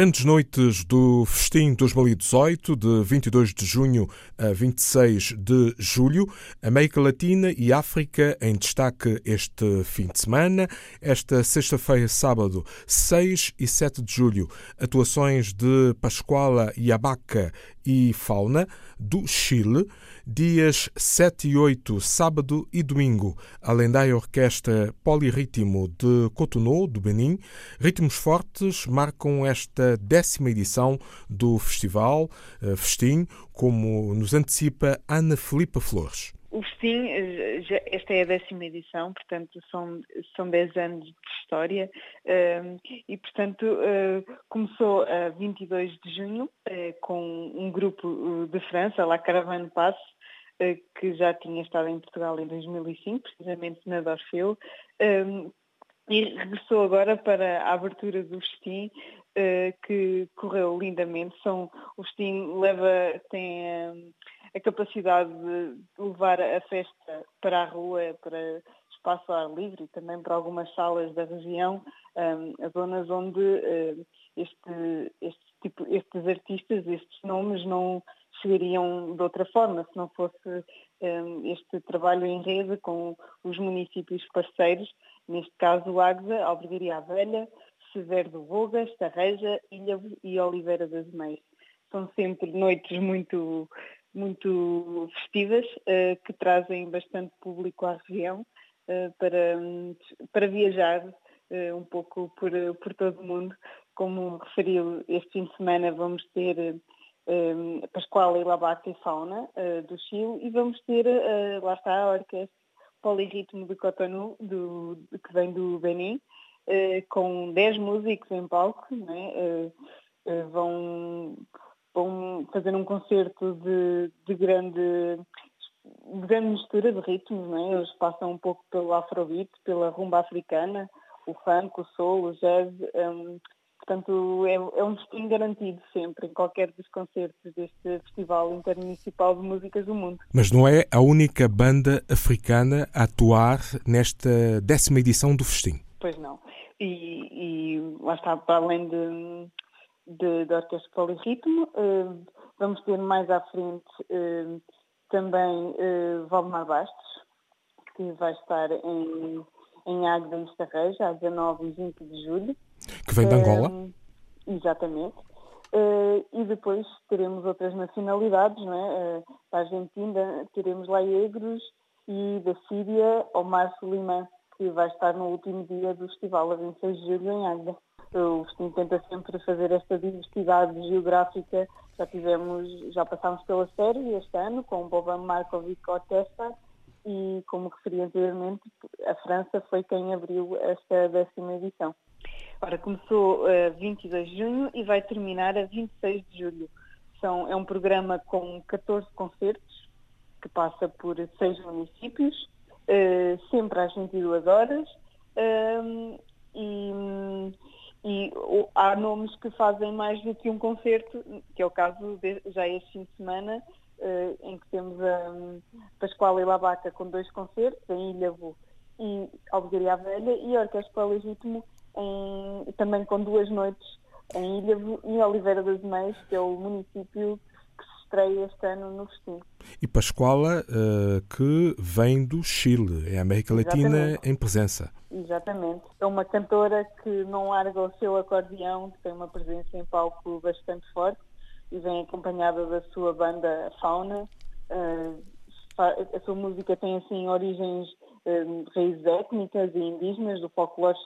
Grandes noites do Festim 2018, de 22 de junho a 26 de julho. América Latina e África em destaque este fim de semana. Esta sexta-feira, sábado, 6 e 7 de julho, atuações de Pascoala Yabaca e Fauna, do Chile. Dias 7 e 8, sábado e domingo, a lendária Orquestra Polirritmo de Cotonou, do Benin. Ritmos fortes marcam esta décima edição do festival uh, Festim, como nos antecipa Ana Filipa Flores. O Festim, esta é a décima edição, portanto são, são 10 anos de história uh, e, portanto, uh, começou a 22 de junho uh, com um grupo de França, La Caravane Passe, que já tinha estado em Portugal em 2005, precisamente na Dorfeu, um, e regressou agora para a abertura do Festim, que correu lindamente. São, o Festim leva, tem um, a capacidade de levar a festa para a rua, para espaço ao ar livre e também para algumas salas da região, um, zonas onde uh, este, este tipo, estes artistas, estes nomes não chegariam de outra forma se não fosse um, este trabalho em rede com os municípios parceiros, neste caso o Agda, Albergaria Velha, Severo do Vogas, Tarreja, Ilha e Oliveira das Meias. São sempre noites muito, muito festivas uh, que trazem bastante público à região uh, para, para viajar uh, um pouco por, por todo o mundo. Como referiu, este fim de semana vamos ter um, Pascoal e Labaca e Fauna do Chile e vamos ter, lá está a orquestra Polirritmo de Cotonou, do, que vem do Benin, com 10 músicos em palco, né? vão fazer um concerto de, de grande de grande mistura de ritmos, né? eles passam um pouco pelo afrobeat, pela rumba africana, o funk, o soul, o jazz, um, Portanto, é, é um destino garantido sempre em qualquer dos concertos deste Festival Intermunicipal de Músicas do Mundo. Mas não é a única banda africana a atuar nesta décima edição do Festim? Pois não. E, e lá está, para além de, de, de Orquestra Polirritmo, uh, vamos ter mais à frente uh, também uh, Valdemar Bastos, que vai estar em, em Águeda, em Estarreja, a 19 e 20 de julho. Que vem de Angola? Exatamente. E depois teremos outras nacionalidades, não é? Da Argentina teremos Laegros e da Síria Omar Suleiman, que vai estar no último dia do festival, a 26 de julho, em Águeda. O Festim tenta sempre fazer esta diversidade geográfica. Já tivemos, já passámos pela série este ano com o Boban Markovic Orquestra e, como referi anteriormente, a França foi quem abriu esta décima edição. Ora, começou a uh, 22 de junho e vai terminar a 26 de julho. São, é um programa com 14 concertos, que passa por seis municípios, uh, sempre às 22 horas, uh, e, e há nomes que fazem mais do que um concerto, que é o caso de, já este fim de semana, uh, em que temos a um, Pascoal e Labaca com dois concertos, em Ilhavo e Albergaria Velha, e a Orquestra Legítimo em, também com duas noites em Ilha e Oliveira das Meias, que é o município estreia este ano no Festim. E Pascoala, uh, que vem do Chile, é a América Latina Exatamente. em presença. Exatamente. É uma cantora que não larga o seu acordeão, que tem uma presença em palco bastante forte e vem acompanhada da sua banda Fauna. Uh, a sua música tem assim origens um, raízes étnicas e indígenas do folclore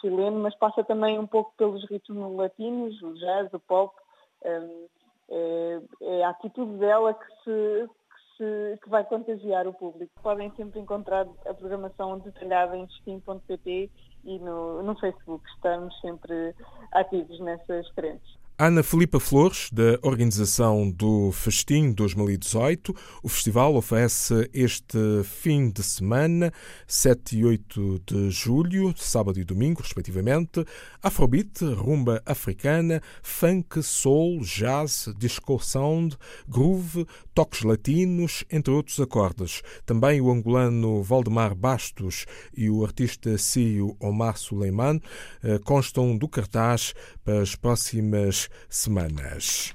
chileno, mas passa também um pouco pelos ritmos latinos, o jazz, o pop. Um, é, é, a atitude dela que se, que se, que vai contagiar o público. Podem sempre encontrar a programação detalhada em festim.pt e no, no Facebook. Estamos sempre ativos nessas frentes. Ana Filipa Flores, da organização do Festim 2018. O festival oferece este fim de semana, 7 e 8 de julho, sábado e domingo, respectivamente, afrobeat, rumba africana, funk, soul, jazz, disco sound, groove, toques latinos, entre outros acordes. Também o angolano Valdemar Bastos e o artista sírio Omar Suleiman eh, constam do cartaz para as próximas semanas.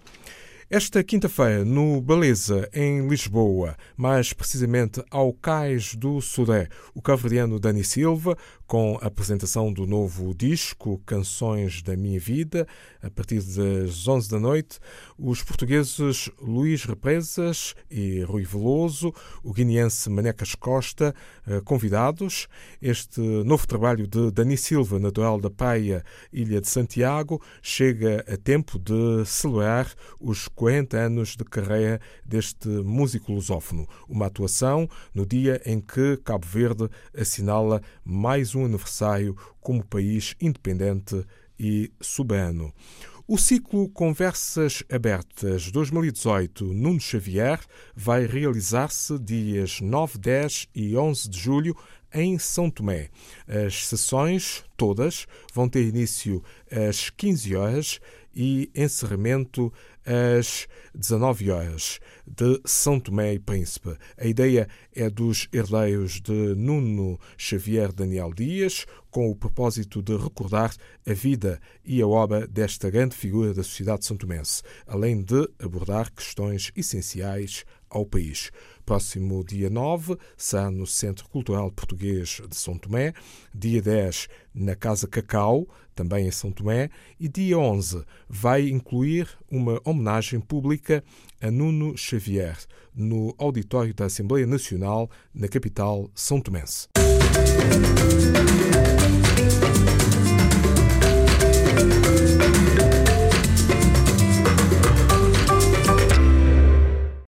Esta quinta-feira, no Beleza, em Lisboa, mais precisamente ao Cais do Sudé, o cabo Dani Silva, com a apresentação do novo disco Canções da Minha Vida, a partir das 11 da noite, os portugueses Luís Represas e Rui Veloso, o guineense Manecas Costa, eh, convidados. Este novo trabalho de Dani Silva, natural da Praia, Ilha de Santiago, chega a tempo de celebrar os 40 anos de carreira deste músico lusófono. Uma atuação no dia em que Cabo Verde assinala mais um aniversário como país independente e soberano. O ciclo Conversas Abertas 2018 Nuno Xavier vai realizar-se dias 9, 10 e 11 de julho em São Tomé. As sessões, todas, vão ter início às 15 horas e encerramento às 19 horas, de São Tomé e Príncipe. A ideia é dos herdeiros de Nuno Xavier Daniel Dias, com o propósito de recordar a vida e a obra desta grande figura da sociedade santomense, além de abordar questões essenciais ao país. Próximo dia 9 será no Centro Cultural Português de São Tomé, dia 10 na Casa Cacau, também em São Tomé, e dia 11 vai incluir uma homenagem pública a Nuno Xavier, no auditório da Assembleia Nacional, na capital são tomense. Música